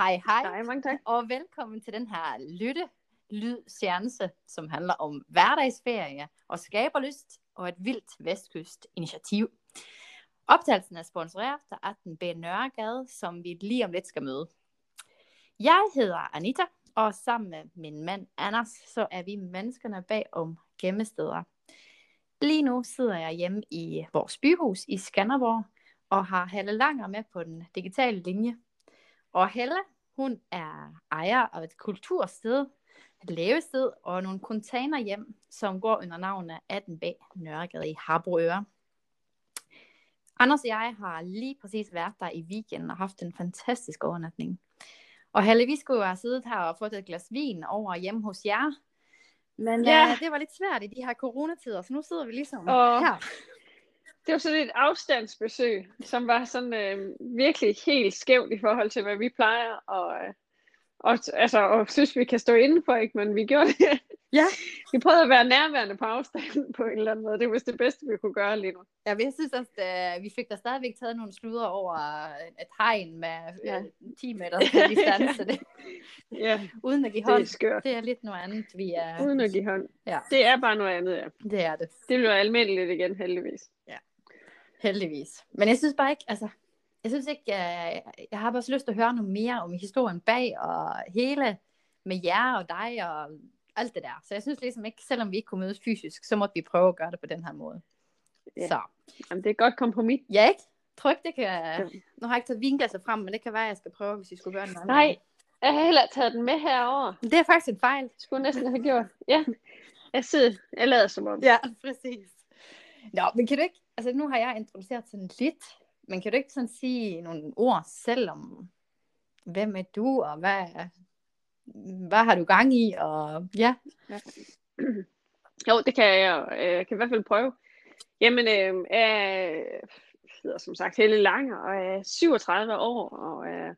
Hej, hej. Hej, mange tak. Og velkommen til den her lytte lyd seance, som handler om hverdagsferie og skaberlyst og et vildt vestkyst initiativ. Optagelsen er sponsoreret af 18B Nørregade, som vi lige om lidt skal møde. Jeg hedder Anita, og sammen med min mand Anders, så er vi menneskerne bag om gemmesteder. Lige nu sidder jeg hjemme i vores byhus i Skanderborg, og har Helle Langer med på den digitale linje. Og Helle, hun er ejer af et kultursted, et levested og nogle containerhjem, som går under navnet 18B Nørregade i Harboøre. Anders og jeg har lige præcis været der i weekenden og haft en fantastisk overnatning. Og Halle, vi skulle jo have siddet her og fået et glas vin over hjemme hos jer. Men Ja. øh, det var lidt svært i de her coronatider, så nu sidder vi ligesom Og- her. Det var sådan et afstandsbesøg, som var sådan øh, virkelig helt skævt i forhold til, hvad vi plejer. Og, øh, og, altså, og synes, vi kan stå indenfor, ikke? Men vi gjorde det. Ja. Vi prøvede at være nærværende på afstand på en eller anden måde. Det var det bedste, vi kunne gøre lige nu. Ja, men jeg synes også, at vi fik da stadigvæk taget nogle sludder over et hegn med Ja. ja. 10 meter distance, det, Ja, uden at give det hånd. er skørt. Det er lidt noget andet, vi er. Uden at give hånd. Ja. Det er bare noget andet, ja. Det er det, Det bliver almindeligt igen, heldigvis. Heldigvis. Men jeg synes bare ikke, altså, jeg synes ikke, jeg, jeg har bare så lyst til at høre noget mere om historien bag, og hele med jer og dig, og alt det der. Så jeg synes ligesom ikke, selvom vi ikke kunne mødes fysisk, så måtte vi prøve at gøre det på den her måde. Ja. Så, Jamen, det er et godt kompromis. ja ikke? Tryk, det kan... Ja. Nu har jeg ikke taget vinglasset frem, men det kan være, at jeg skal prøve, hvis vi skulle gøre anden. Nej, jeg har heller taget den med herover. Det er faktisk en fejl. Skulle jeg næsten have gjort. Ja, jeg sidder, jeg lader som om. Ja, præcis. Nå, men kan du ikke, altså nu har jeg introduceret sådan lidt, men kan du ikke sådan sige nogle ord selv om, hvem er du, og hvad, hvad har du gang i, og ja. ja. Jo, det kan jeg. Øh, jeg kan i hvert fald prøve. Jamen, øh, jeg hedder som sagt Helle Lange, og er 37 år, og er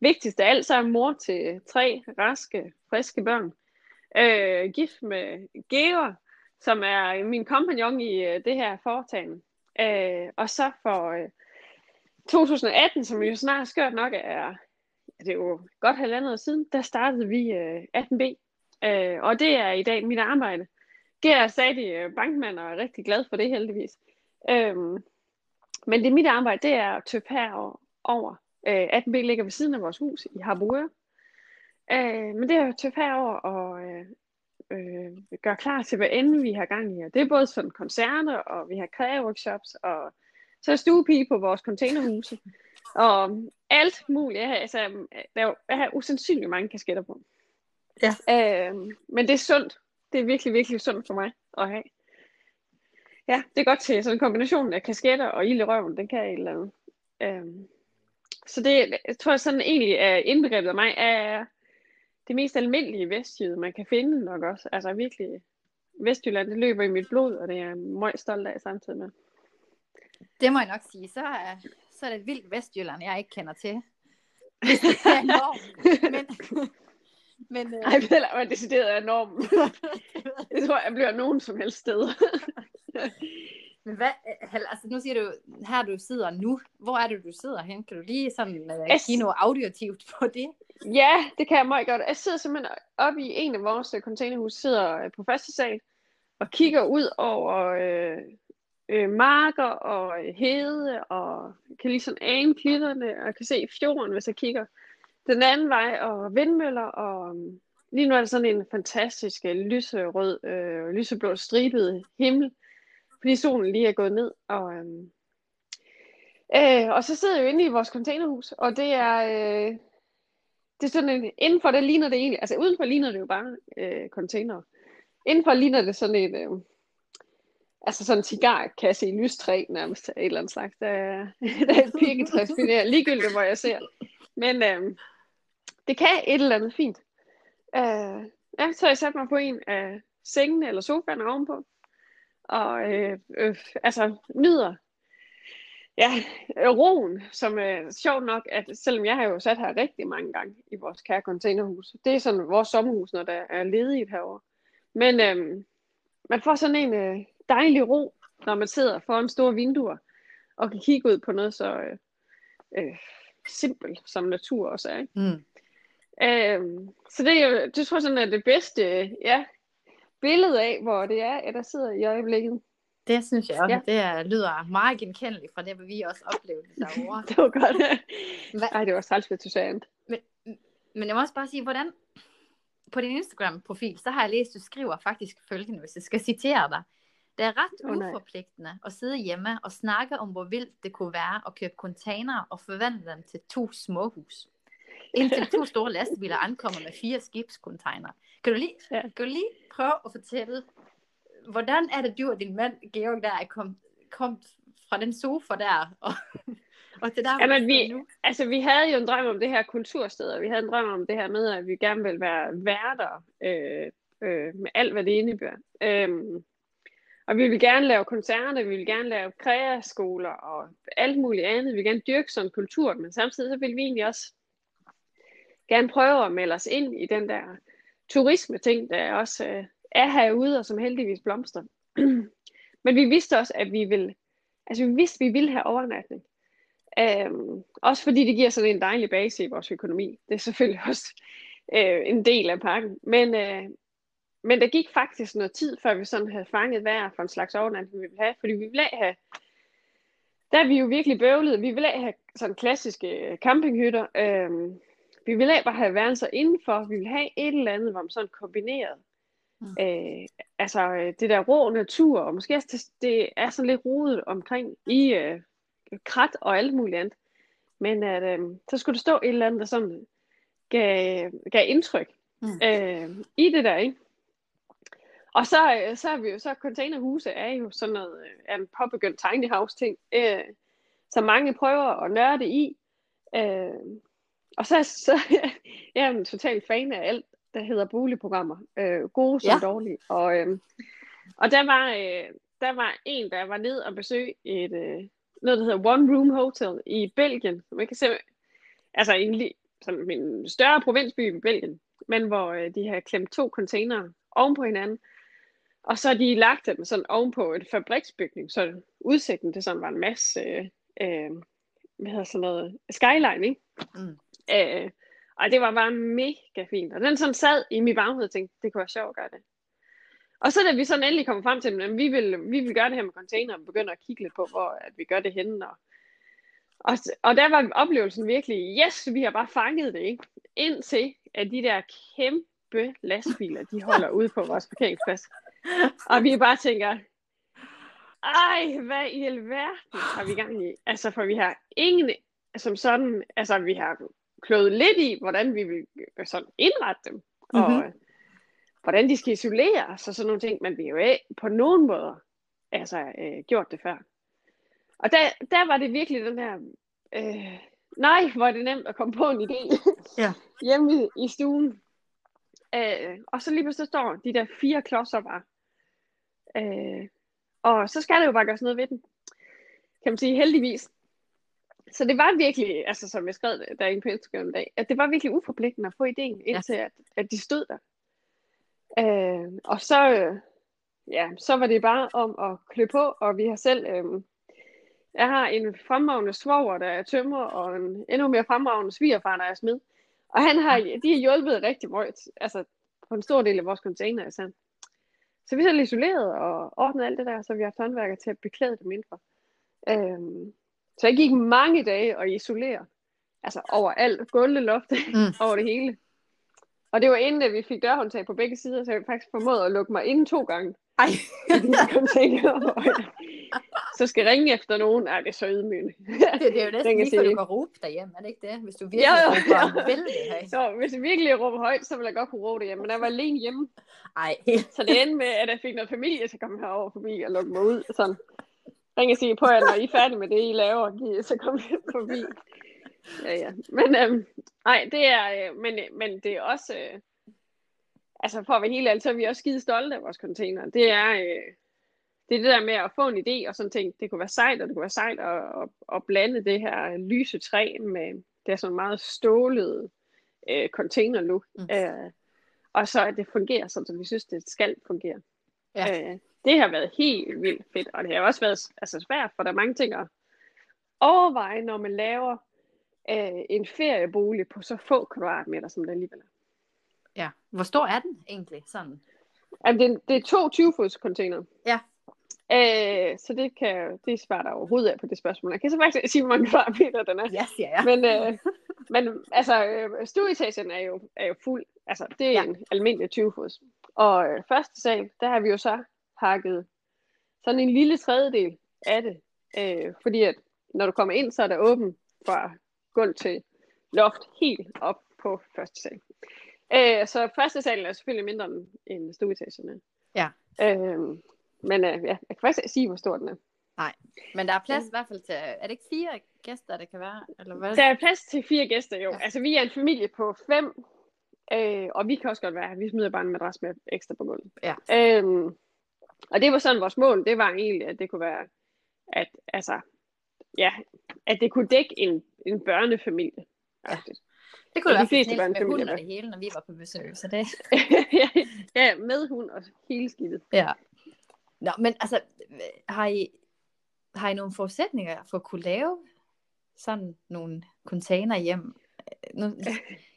vigtigst af alt, så er mor til tre raske, friske børn. Øh, gift med Georg, som er min kompagnon i øh, det her foretagende. Øh, og så for øh, 2018, som jo snart skørt nok er, det er jo godt halvandet år siden, der startede vi øh, 18B. Øh, og det er i dag mit arbejde. Ger er stadig øh, bankmand og er rigtig glad for det heldigvis. Øhm, men det mit arbejde, det er at tøppe herover. Øh, 18B ligger ved siden af vores hus i Harboøre. Øh, men det er at tøppe herover og øh, øh, gøre klar til, hvad end vi har gang i. Og det er både sådan koncerter, og vi har kreaworkshops, og så er stuepige på vores containerhuse. Og alt muligt. Jeg altså, der er jeg har usandsynligt mange kasketter på. Ja. Øh, men det er sundt. Det er virkelig, virkelig sundt for mig at have. Ja, det er godt til sådan en kombination af kasketter og ild i røven. Den kan et eller andet. Øhm, så det, jeg tror sådan egentlig er indbegrebet af mig, er det mest almindelige vestjyde, man kan finde nok også. Altså virkelig, Vestjylland, det løber i mit blod, og det er jeg meget stolt af samtidig med. Det må jeg nok sige, så er, så er det et vildt Vestjylland, jeg ikke kender til. Det er enormt. Men, men øh, Ej, vel, er decideret enormt. Det tror jeg bliver nogen som helst sted. Men hvad, øh, altså nu siger du, her du sidder nu, hvor er det, du sidder hen? Kan du lige sådan øh, Jeg give noget audiotivt på det? Ja, det kan jeg meget godt. Jeg sidder simpelthen oppe i en af vores øh, containerhus, sidder på første sal og kigger ud over øh, øh, marker og hede, og kan lige sådan ane klitterne, og kan se fjorden, hvis jeg kigger den anden vej, og vindmøller, og lige nu er der sådan en fantastisk øh, lyserød, øh, lyseblå stribet himmel, fordi solen lige er gået ned, og øhm, øh, og så sidder jeg jo inde i vores containerhus, og det er, øh, det er sådan en, indenfor det ligner det egentlig, altså udenfor ligner det jo bare øh, container. Indenfor ligner det sådan et, øh, altså sådan en cigarkasse i lystræ nærmest, et eller andet slags. Der, er- der er et pirketræsfinere, ligegyldigt hvor jeg ser. Men øh, det kan et eller andet fint. Øh, ja, så jeg satte mig på en af sengene eller sofaen ovenpå. Og øh, øh, altså nyder ja, øh, roen, som er sjovt nok, at selvom jeg har jo sat her rigtig mange gange i vores kære containerhus, det er sådan vores sommerhus, når der er ledigt herovre. Men øhm, man får sådan en øh, dejlig ro, når man sidder foran store vinduer, og kan kigge ud på noget så øh, øh, simpelt som natur også er. Ikke? Mm. Øhm, så det, er det tror jeg sådan er det bedste ja, billede af, hvor det er, at der sidder i øjeblikket. Det synes jeg også. Ja. Det er, lyder meget genkendeligt fra det, vi også oplevede derovre. det var godt. Hva? Ej, det var træls ved Men, men jeg må også bare sige, hvordan på din Instagram-profil, så har jeg læst, du skriver faktisk følgende, hvis jeg skal citere dig. Det er ret oh, uforpligtende at sidde hjemme og snakke om, hvor vildt det kunne være at købe containere og forvandle dem til to småhus. Indtil to store lastbiler ankommer med fire skibscontainer. Kan du lige, ja. kan du lige prøve at fortælle, hvordan er det, du og din mand, Georg, der er kom, kom fra den sofa der, og, og til der, Jamen, vi, nu? Altså, vi havde jo en drøm om det her kultursted, og vi havde en drøm om det her med, at vi gerne vil være værter øh, øh, med alt, hvad det indebærer. Øhm, og vi vil gerne lave koncerter, vi vil gerne lave kreaskoler og alt muligt andet. Vi vil gerne dyrke sådan kultur, men samtidig så vil vi egentlig også gerne prøve at melde os ind i den der turisme-ting, der også øh, er herude, og som heldigvis blomster. men vi vidste også, at vi ville, altså vi vidste, at vi ville have overnatning. Øhm, også fordi det giver sådan en dejlig base i vores økonomi. Det er selvfølgelig også øh, en del af pakken. Men, øh, men der gik faktisk noget tid, før vi sådan havde fanget hver for en slags overnatning, vi ville have. Fordi vi ville have, der er vi jo virkelig bøvlede, Vi ville have sådan klassiske øh, campinghytter. Øh, vi ville bare have værelser indenfor. Vi ville have et eller andet, hvor man sådan kombineret. Mm. Øh, altså øh, det der rå natur, og måske også det, det er sådan lidt rodet omkring i øh, krat og alt muligt andet. Men at, øh, så skulle der stå et eller andet, der sådan gav, gav indtryk mm. øh, i det der, ikke? Og så, øh, så er vi jo, så containerhuse er jo sådan noget, øh, er en påbegyndt tiny house ting, øh, som mange prøver at nørde i. Øh, og så, så jeg er en total fan af alt, der hedder boligprogrammer, øh, gode som ja. dårlige. Og, øh, og der var, øh, der var en, der var ned og besøge et, øh, noget, der hedder One Room Hotel i Belgien, man kan se, altså en, sådan en større provinsby i Belgien, men hvor øh, de har klemt to containere oven på hinanden, og så har de lagt dem sådan ovenpå et fabriksbygning, så udsigten det sådan var en masse, øh, øh, hvad hedder sådan noget, skyline, ikke? Mm. Øh, og det var bare mega fint. Og den sådan sad i mit baghoved og tænkte, det kunne være sjovt at gøre det. Og så da vi sådan endelig kommer frem til, at vi vil, vi vil gøre det her med container, og begynder at kigge lidt på, hvor at vi gør det henne. Og, og, og der var oplevelsen virkelig, yes, vi har bare fanget det, ikke? Indtil at de der kæmpe lastbiler, de holder ude på vores parkeringsplads. Og vi bare tænker, ej, hvad i alverden har vi gang i? Altså, for vi har ingen, som sådan, altså vi har klået lidt i, hvordan vi vil sådan indrette dem. Mm-hmm. Og mhm. hvordan de skal isoleres og sådan nogle ting, men vi har jo ikke på nogen måder altså, øh, gjort det før. Og der, der var det virkelig den her, øh, nej, hvor er det nemt at komme på en idé ja. hjemme i, i stuen. Øh, og så lige pludselig står de der fire klodser bare. Øh, og så skal det jo bare gøres noget ved den. Kan man sige heldigvis. Så det var virkelig, altså som jeg skrev der i på Instagram en dag, at det var virkelig uforpligtende at få ideen, indtil ja. at, at de stod der. Øh, og så, øh, ja, så var det bare om at klø på, og vi har selv, øh, jeg har en fremragende svoger, der er tømmer, og en endnu mere fremragende svigerfar, der er smed. Og han har, de har hjulpet rigtig meget, altså på en stor del af vores container, så. Så vi har isoleret og ordnet alt det der, så vi har håndværker til at beklæde det mindre. Øh, så jeg gik mange dage og isolere. Altså over alt, gulveloftet, mm. over det hele. Og det var inden, at vi fik dørhåndtag på begge sider, så jeg faktisk formåede at lukke mig ind to gange. Ej. så skal jeg ringe efter nogen. Ej, det er så ydmygende. det, det, er jo næsten lige, for du kan råbe derhjemme, er det ikke det? Hvis du virkelig ja, ja. råber vældig Så hvis jeg virkelig råber højt, så ville jeg godt kunne råbe derhjemme. Men jeg var alene hjemme. Ej. så det endte med, at jeg fik noget familie, så kom herover forbi og lukke mig ud. Sådan. Ring og sige på jer, når I er færdige med det, I laver, så kom jeg forbi. Ja, ja. Men, øhm, nej, det er, øh, men, men det er også, øh, altså for at være helt ærlig, så er vi også skide stolte af vores container. Det er, øh, det er det der med at få en idé og sådan ting. Det kunne være sejt, og det kunne være sejt at, at, at blande det her lyse træ med det er sådan meget stålet øh, container look. Mm. Øh, og så at det fungerer sådan, som vi synes, det skal fungere. Ja. Øh, det har været helt vildt fedt, og det har også været altså, svært, for der er mange ting at overveje, når man laver øh, en feriebolig på så få kvadratmeter, som det alligevel er. Ja. Hvor stor er den egentlig? Sådan. Jamen, det, er- det er to 20-fods container. Ja. Øh, så det, kan, det svarer der overhovedet af på det spørgsmål. Jeg kan så faktisk sige, hvor mange kvadratmeter den er. Ja, siger jeg. Men, øh, men altså, øh, stueetagen er jo, er jo fuld. Altså, det er Ja. ja. en almindelig 20-fods. Og øh, første sal, der har vi jo så hakket sådan en lille tredjedel af det. Øh, fordi at når du kommer ind, så er der åben fra gulv til loft helt op på første sal. Øh, så første salen er selvfølgelig mindre end, end stueetagen er. Ja. Øh, men øh, ja, jeg kan faktisk ikke sige, hvor stor den er. Men der er plads i hvert fald til, er det ikke fire gæster, det kan være? Eller hvad? Der er plads til fire gæster jo. Ja. Altså, vi er en familie på fem, øh, og vi kan også godt være. Vi smider bare en madras med ekstra på gulvet. Ja. Øhm, og det var sådan vores mål. Det var egentlig, at det kunne være, at, altså, ja, at det kunne dække en, en børnefamilie. Ja. Det kunne Ja, da de være fleste med hund og det hele, når vi var på besøg. Så det... ja, med hund og hele skidtet. Ja. Nå, men altså, har I, har I nogle forudsætninger for at kunne lave sådan nogle container hjem? Nu,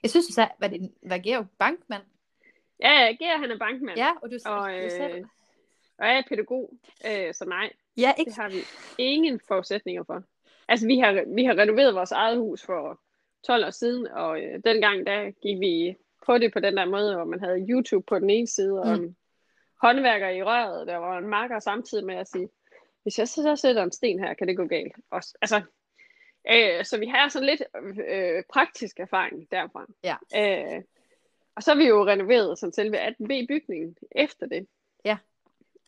jeg synes, du sagde, var det var Georg Bankmand? Ja, Gert, han er bankmand, Ja, og du, Og, du øh, selv. Og jeg er pædagog, øh, så nej, Ja, ikke? Det har vi ingen forudsætninger for. Altså, vi har, vi har renoveret vores eget hus for 12 år siden, og øh, dengang, der gik vi på det på den der måde, hvor man havde YouTube på den ene side, og Mm. en håndværker i røret, der var en marker samtidig med at sige, hvis jeg så, så sætter en sten her, kan det gå galt. Også, altså, øh, så vi har sådan lidt øh, praktisk erfaring derfra. Ja. Øh, og så har vi jo renoveret sådan selve 18B-bygningen efter det. Ja.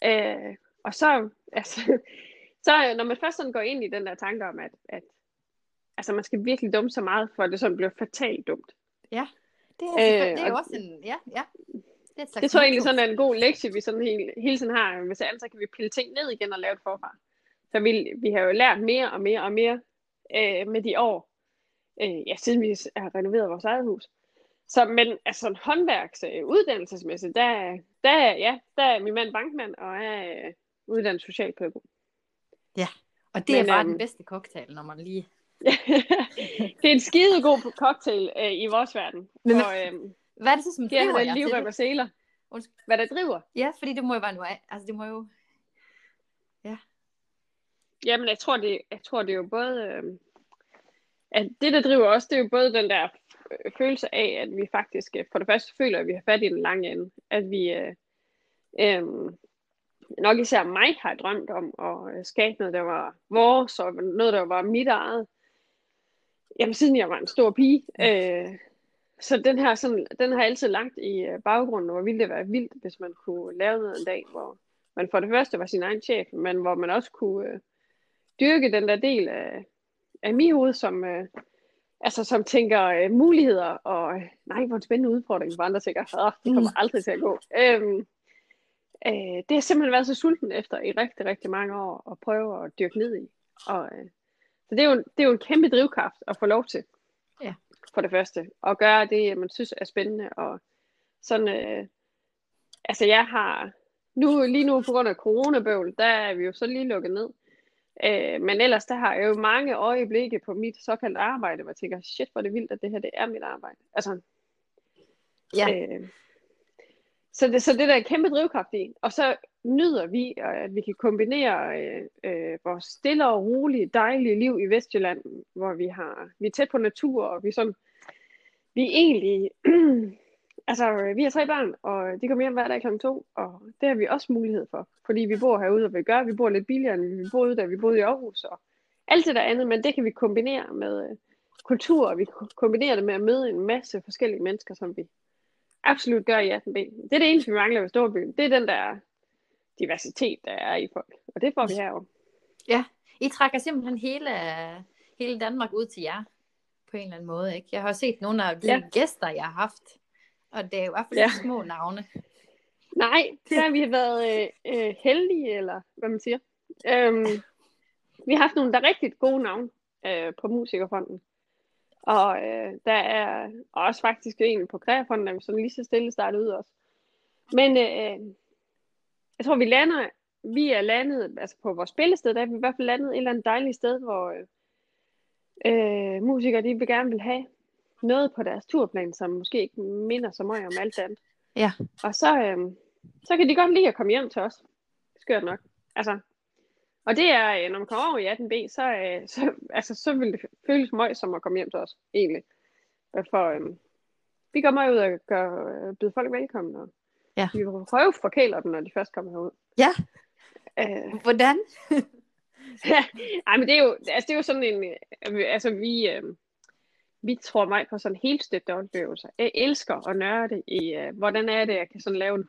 Øh, og så, altså, så når man først sådan går ind i den der tanke om, at, at altså, man skal virkelig dumme så meget, for at det sådan bliver fatalt dumt. Det er, Øh, øh, det er jo og- også en, ja, ja. Det, er et Det tror jeg egentlig sådan er en god lektie, vi sådan hele, hele tiden har. Hvis andet, så kan vi pille ting ned igen og lave det forfra. Så vi, vi har jo lært mere og mere og mere øh, med de år, øh, ja, siden vi har renoveret vores eget hus. Så, men altså sådan håndværks øh, uddannelsesmæssigt, der, der, er- ja, der er min mand bankmand, og er øh, uddannet socialpædagog. Og det er men, bare øhm, den bedste cocktail, når man lige... det er en skide god cocktail øh, i vores verden. Men- og øh, Hvad er det så, som driver jer en til det? seler. Hvad der driver? Ja, fordi det må jo være noget... Altså, det må jo... Jamen, jeg tror, det, jeg tror, det er jo både... Øh, at det, der driver os, det er jo både den der følelse af, at vi faktisk øh, for det første føler, at vi har fat i den lange ende. At vi øh, øh, nok især mig har drømt om at øh, skabe noget, der var vores, og noget, der var mit eget. Jamen, siden jeg var en stor pige. Øh, så den her, sådan, den har altid lagt i øh, baggrunden, hvor ville det være vildt, hvis man kunne lave noget en dag, hvor man for det første var sin egen chef, men hvor man også kunne øh, dyrke den der del af, af mit hoved, som, øh, altså, som tænker øh, muligheder, og øh, nej, hvor en spændende udfordring, hvor andre tænker, "Åh, det kommer aldrig til at gå. Øhm, øh, det har simpelthen været så sulten efter i rigtig, rigtig mange år at prøve at dyrke ned i. Og, øh, så det er, jo, det er jo en kæmpe drivkraft at få lov til, Ja. for det første, at gøre det, man synes er spændende, og sådan, øh, altså jeg har, nu, lige nu på grund af coronabøvl, der er vi jo så lige lukket ned. Øh, men ellers, der har jeg jo mange øjeblikke på mit såkaldte arbejde, hvor jeg tænker, shit, hvor er det vildt, at det her, det er mit arbejde. Altså, Ja. øh, så, det, så det der er kæmpe drivkraft i. Og så nyder vi, øh, at vi kan kombinere øh, øh, vores stille og rolige, dejlige liv i Vestjylland, hvor vi har vi er tæt på natur, og vi sådan, vi er egentlig, altså øh, vi har tre børn, og de kommer hjem hver dag kl. to, og det har vi også mulighed for, fordi vi bor herude, og vi gør, vi bor lidt billigere, end vi boede, da vi boede i Aarhus, og alt det der andet, men det kan vi kombinere med øh, kultur, og vi kan kombinere det med at møde en masse forskellige mennesker, som vi absolut gør i 18B. Det er det eneste, vi mangler ved Storbyen. Det er den der diversitet, der er i folk. Og det får vi herovre. I trækker simpelthen hele, hele Danmark ud til jer, på en eller anden måde, ikke? Jeg har set nogle af de Ja. ja. gæster, jeg har haft, og det er jo i hvert fald Ja. små navne. Nej, der har vi været øh, øh, heldige, eller hvad man siger. Øhm, vi har haft nogle, der er rigtig gode navne øh, på Musikerfonden. Og øh, der er også faktisk en på Kreafonden, der vi sådan lige så stille startet ud også. Men øh, jeg tror, vi lander, vi er landet, altså på vores spillested, der er vi i hvert fald landet et eller andet dejligt sted, hvor, øh, øh, musikere, de vil gerne vil have noget på deres turplan, som måske ikke minder så meget om alt andet. Ja. Og så, øh, så kan de godt lide at komme hjem til os. Skørt nok. Altså, og det er, øh, når man kommer over i 18B, så, øh, så, altså, så vil det føles meget som at komme hjem til os, egentlig. For øh, vi går meget ud og gør, øh, byder folk velkommen, og Ja. vi prøver forkæler dem, når de først kommer herud. Ja. Øh, Hvordan? Ej, men det er jo, altså, det er jo sådan en, øh, altså vi, øh, vi tror meget på sådan helt støtte oplevelser. Jeg elsker at nørde i, øh, hvordan er det, jeg kan sådan lave en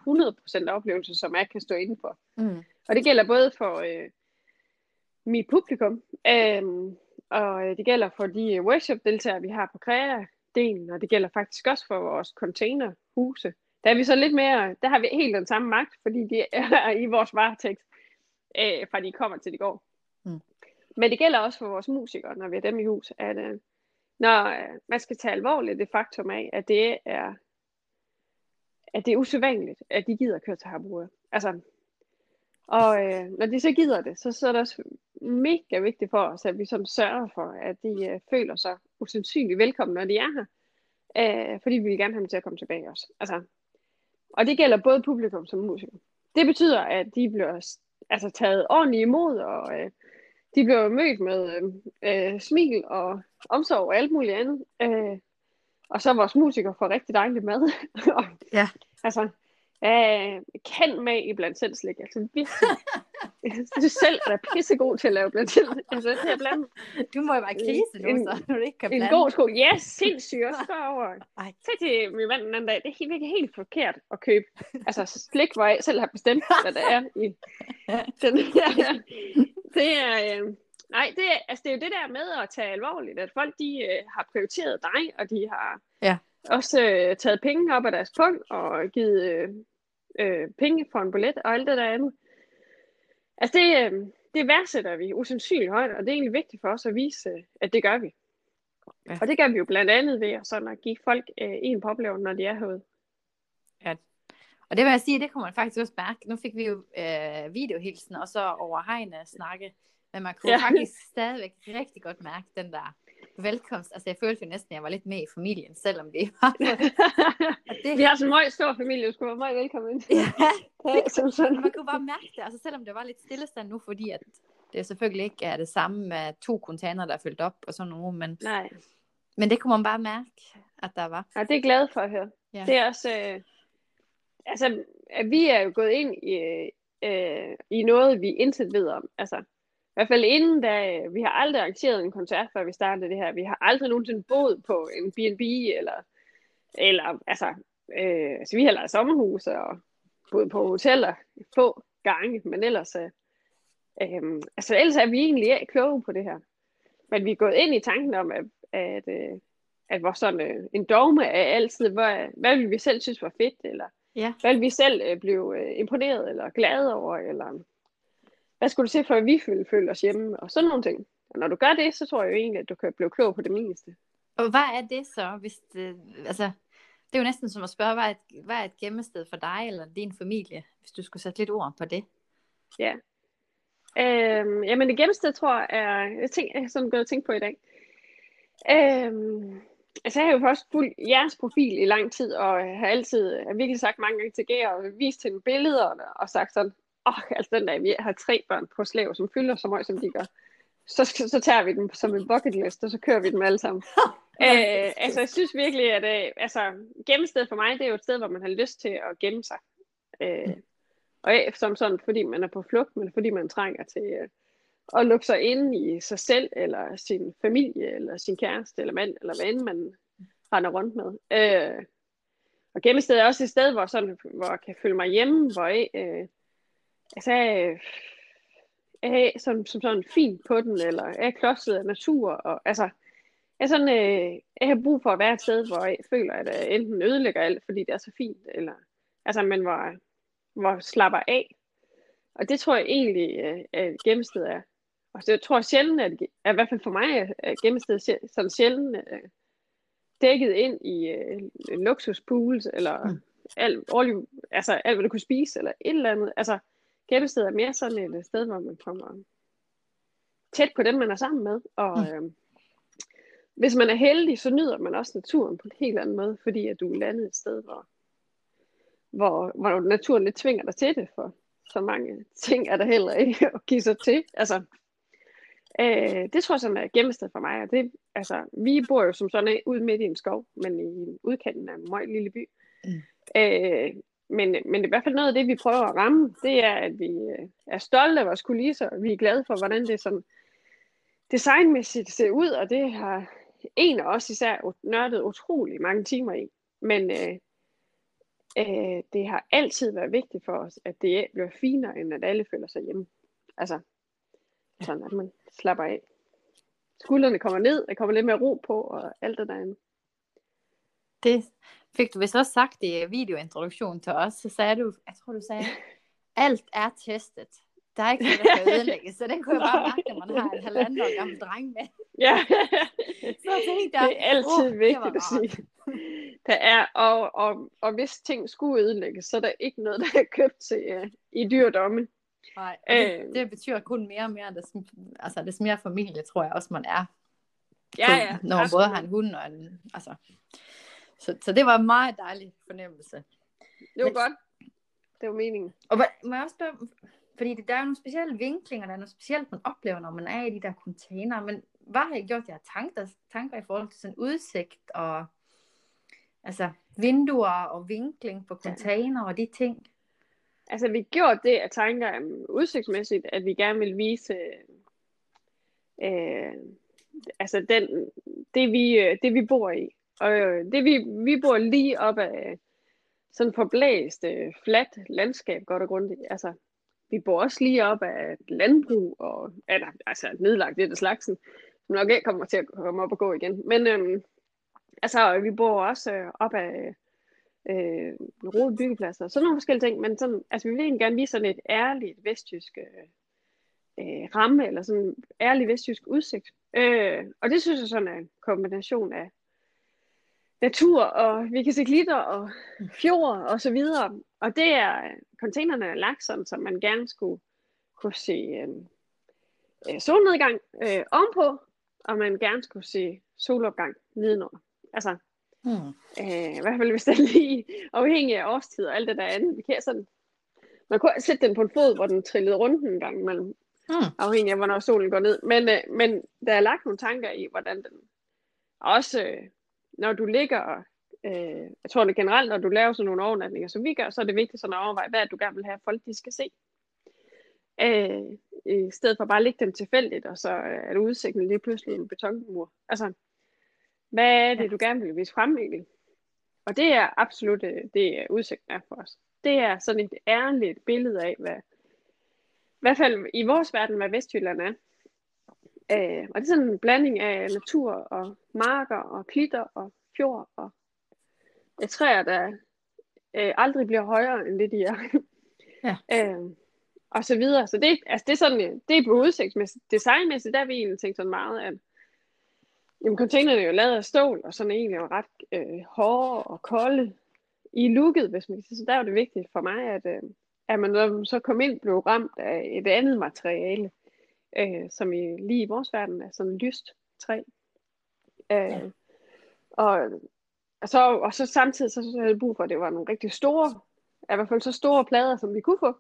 100% oplevelse, som jeg kan stå inde for. Mm. Og det gælder både for øh, mit publikum, øh, og det gælder for de øh, workshop-deltagere, vi har på KREA-delen, og det gælder faktisk også for vores containerhuse. Der er vi så lidt mere, der har vi helt den samme magt, fordi de er i vores varetægt, øh, fra de kommer til de går. Mm. Men det gælder også for vores musikere, når vi er dem i hus, at øh, når øh, man skal tage alvorligt det faktum af, at det er at det er usædvanligt, at de gider at køre til Harbour. Altså, og øh, når de så gider det, så, så er det også mega vigtigt for os, at vi som sørger for, at de øh, føler sig usandsynligt velkommen, når de er her. Øh, fordi vi vil gerne have dem til at komme tilbage også. Altså, og det gælder både publikum som musikere. Det betyder, at de bliver altså, taget ordentligt imod, og øh, de bliver mødt med øh, øh, smil og omsorg og alt muligt andet. Øh, og så vores musikere får rigtig dejligt mad. og, Ja. Altså, øh, kan med i blandt selv slik. Altså virkelig. du selv er da pissegod til at lave blandt selv. Altså, det her blandt Du må jo være krise nu, En- så du ikke kan en blande. god sko. Ja, yes, sindssygt. Og så går jeg over. Så til min mand den anden dag, det er helt, virkelig helt forkert at købe altså slik, hvor jeg selv har bestemt, hvad der er i den her. Det er, øh, nej, det er, altså, det er jo det der med at tage alvorligt, at folk de øh, har prioriteret dig, og de har Ja. også øh, taget penge op af deres punkt, og givet øh, øh, penge for en billet, og alt det der andet. Altså det, øh, det værdsætter vi usandsynligt højt, og det er egentlig vigtigt for os at vise, øh, at det gør vi. Ja. Og det gør vi jo blandt andet ved at, sådan at give folk øh, en på oplevelsen, når de er herude. Og det vil jeg sige, det kunne man faktisk også mærke. Nu fik vi jo øh, videohilsen, og så over Heine snakke. Men man kunne Ja. ja. faktisk stadigvæk rigtig godt mærke den der velkomst. Altså jeg følte jo næsten, at jeg var lidt med i familien, selvom det var og det, vi har en meget stor familie, du skulle være meget velkommen. ja, Ja, som sådan. man kunne bare mærke det. Altså selvom det var lidt stillestand nu, fordi at det selvfølgelig ikke er det samme med to container, der er fyldt op og sådan noget. Men, Nej, men det kunne man bare mærke, at der var. ja, det er jeg glad for at høre. Ja. Det er også, øh, altså, vi er jo gået ind i, øh, i noget, vi intet ved om. Altså, i hvert fald inden da, vi har aldrig arrangeret en koncert, før vi startede det her. Vi har aldrig nogensinde boet på en B&B, eller, eller altså, øh, altså, vi har lejet sommerhuse og boet på hoteller få gange, men ellers, øh, øh, altså, ellers er vi egentlig ikke kloge på det her. Men vi er gået ind i tanken om, at, at, øh, at vores sådan, øh, en dogme er altid, hvad, hvad vil vi selv synes var fedt, eller Ja. hvad vil vi selv øh, blive øh, imponeret eller glade over, eller hvad skulle du se for, at vi føle, føle os hjemme, og sådan nogle ting. Og når du gør det, så tror jeg jo egentlig, at du kan blive klog på det meste. Og hvad er det så, hvis det, altså, det er jo næsten som at spørge, hvad er, et, hvad er et gemmested for dig eller din familie, hvis du skulle sætte lidt ord på det? Ja. Øhm, jamen det gennemsted, tror jeg, er, jeg, tænker, jeg tænke på i dag. Øhm, altså jeg har jo først fulgt jeres profil i lang tid, og har altid har virkelig sagt mange gange til Gea, og vist hende billeder, og sagt sådan, åh, altså den der, vi har tre børn på slæv, som fylder så meget, som de gør. Så, så tager vi dem som en bucket list, og så kører vi dem alle sammen. øh, altså jeg synes virkelig, at øh, altså, gemmested for mig, det er jo et sted, hvor man har lyst til at gemme sig. Øh, og ikke som sådan, fordi man er på flugt, men fordi man trænger til øh, at lukke sig ind i sig selv, eller sin familie, eller sin kæreste, eller mand, eller hvad end man render rundt med. Øh, og gemmested er også et sted, hvor, sådan, hvor jeg kan føle mig hjemme, hvor jeg, øh, altså, jeg, jeg er som, som sådan fint på den, eller jeg er klodset af natur, og altså, jeg, sådan, øh, jeg har brug for at være et sted, hvor jeg føler, at jeg enten ødelægger alt, fordi det er så fint, eller altså, men hvor, hvor jeg slapper af. Og det tror jeg egentlig, øh, at gemmested er. Og så jeg tror sjældent, at, at i hvert fald for mig, er- er sjæ- sådan sjældent øh, dækket ind i øh, luksuspools, eller mm. alt, all, altså alt, hvad du kunne spise, eller et eller andet. Altså, gemmested er mere sådan et sted, hvor man kommer tæt på dem, man er sammen med. Og, Mm. øh, hvis man er heldig, så nyder man også naturen på en helt anden måde, fordi at du er landet et sted, hvor, hvor, hvor naturen lidt tvinger dig til det, for så mange ting er der heller ikke at give sig til. Altså, øh, det tror jeg sådan er gemmested for mig, og det, altså, vi bor jo som sådan ud midt i en skov, men i udkanten af en meget lille by. Mm. Øh, men, men det er i hvert fald noget af det, vi prøver at ramme, det er, at vi øh, er stolte af vores kulisser, og vi er glade for, hvordan det sådan designmæssigt ser ud, og det har en af os især nørdet utrolig mange timer i. Men øh, øh, det har altid været vigtigt for os, at det bliver finere, end at alle føler sig hjemme. Altså, sådan at man slapper af. Skuldrene kommer ned, der kommer lidt mere ro på, og alt det derinde. Det fik du vist også sagt i videointroduktionen til os, så sagde du, jeg tror du sagde, alt er testet. Der er ikke noget, der kan ødelægges, så den kunne jeg bare mærke, når man har en halvanden år gammel dreng med. Ja, så tænkte jeg, det er altid uh, vigtigt at sige. Der er, og, og, og hvis ting skulle ødelægges, så er der ikke noget, der er købt til uh, i dyrdomme. Nej, det, øh, det betyder kun mere og mere, at det, altså, det mere familie, tror jeg også, man er. Ja, ja. Når man både har en hund og en, altså. Så, så det var en meget dejlig fornemmelse. Det var Men, godt. Det var meningen. Og må jeg også spørge, fordi det, der er nogle specielle vinklinger, der er noget specielt, man oplever, når man er i de der container. Men hvad har I gjort jer tanker, tanker i forhold til sådan udsigt og altså vinduer og vinkling på container og de ting? Altså, vi gjorde det af tanker um, udsigtsmæssigt, at vi gerne vil vise øh, altså den, det, vi, øh, det, vi bor i. Og øh, det, vi, vi bor lige op af øh, sådan forblæst, øh, fladt landskab, godt og grundigt. Altså, vi bor også lige op af et landbrug, og eller, altså nedlagt det af slagsen, som nok ikke kommer til at komme op og gå igen. Men øhm, altså, vi bor også øh, op af øh, rode byggepladser, sådan nogle forskellige ting, men sådan, altså, vi vil egentlig gerne vise sådan et ærligt vestjysk øh, øh, ramme, eller sådan en ærlig vestjysk udsigt. Øh, og det synes jeg sådan er en kombination af natur, og vi kan se glitter og fjord og så videre. Og det er, containerne er lagt sådan, så man gerne skulle kunne se øh, øh, solnedgang øh, ovenpå, og man gerne skulle se solopgang nedenunder. Altså, hmm. øh, i hvert fald hvis det er lige afhængig af årstid og alt det der andet. Vi kan sådan, man kunne sætte den på en fod, hvor den trillede rundt en gang mellem, hmm. afhængig af hvornår solen går ned. Men, øh, men der er lagt nogle tanker i, hvordan den også, øh, når du ligger øh, jeg tror det generelt, når du laver sådan nogle overnatninger, som vi gør, så er det vigtigt sådan at overveje, hvad du gerne vil have, folk de skal se. Øh, I stedet for bare at lægge dem tilfældigt, og så er det udsigten lige pludselig en betonmur. Altså, hvad er det, du gerne vil vise frem egentlig? Og det er absolut øh, det, udsigten er for os. Det er sådan et ærligt billede af, hvad, i hvert fald i vores verden, hvad Vestjylland er. Øh, og det er sådan en blanding af natur og marker og klitter og fjord og træer, der øh, aldrig bliver højere end det, de er. Ja. øh, og så videre. Så det, altså det er sådan, det er på udsigtsmæssigt. Designmæssigt, der har vi egentlig tænkt sådan meget, at jamen, containerne er jo lavet af stål, og sådan egentlig er ret øh, hårde og kolde i looket, hvis man kan sige. Så der er det vigtigt for mig, at, øh, at man så kom ind, blev ramt af et andet materiale, øh, som i, lige i vores verden er sådan lyst træ. Øh, ja. Og og så, og så samtidig så, så havde jeg brug for, at det var nogle rigtig store, i hvert fald så store plader, som vi kunne få.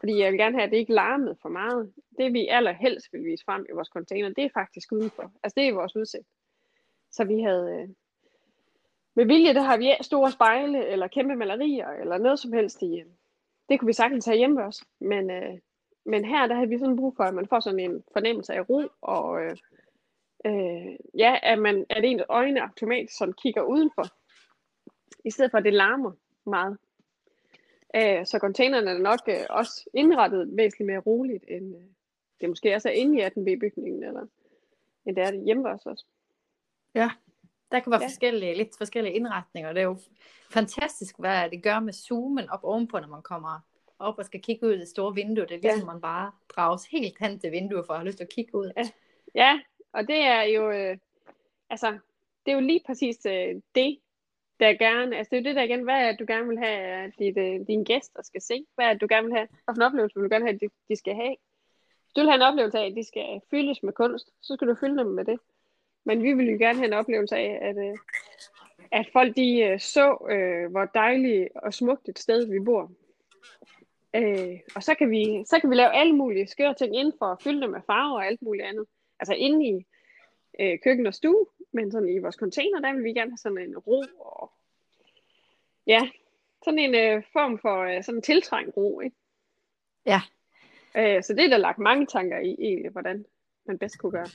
Fordi jeg vil gerne have, at det ikke larmede for meget. Det vi allerhelst vil vise frem i vores container, det er faktisk udenfor. Altså det er vores udsigt. Så vi havde, øh, med vilje, der har vi store spejle, eller kæmpe malerier, eller noget som helst i. Øh, det kunne vi sagtens have hjemme også. Men, øh, men her, der havde vi sådan brug for, at man får sådan en fornemmelse af ro, og øh, øh, ja, at, man, at ens øjne automatisk sådan kigger udenfor, i stedet for at det larmer meget. Øh, så containerne er nok øh, også indrettet væsentligt mere roligt, end øh, det måske også er inde i 18B-bygningen, eller end det er det hjemme også. Ja, der kan være ja. forskellige, lidt forskellige indretninger. Det er jo fantastisk, hvad det gør med zoomen op ovenpå, når man kommer op og skal kigge ud det store vindue. Det er ligesom, ja. man bare drages helt hen til vinduet for at have lyst til at kigge ud. Ja, ja og det er jo, øh, altså, det er jo lige præcis øh, det, der gerne, altså det er jo det der igen, hvad er du gerne vil have, at dit, øh, dine gæster skal se? Hvad er du gerne vil have? Og en oplevelse vil du gerne have, at de, de skal have? Hvis du vil have en oplevelse af, at de skal fyldes med kunst, så skal du fylde dem med det. Men vi ville jo gerne have en oplevelse af, at, øh, at folk de øh, så, øh, hvor dejligt og smukt et sted vi bor. Øh, og så kan, vi, så kan vi lave alle mulige skøre ting indenfor og fylde dem med farver og alt muligt andet. Altså inde i øh, køkken og stue, men sådan i vores container, der vil vi gerne have sådan en ro og ja, sådan en øh, form for øh, sådan en tiltrængt ro, ikke? Ja. Øh, så det er der lagt mange tanker i, egentlig, hvordan man bedst kunne gøre.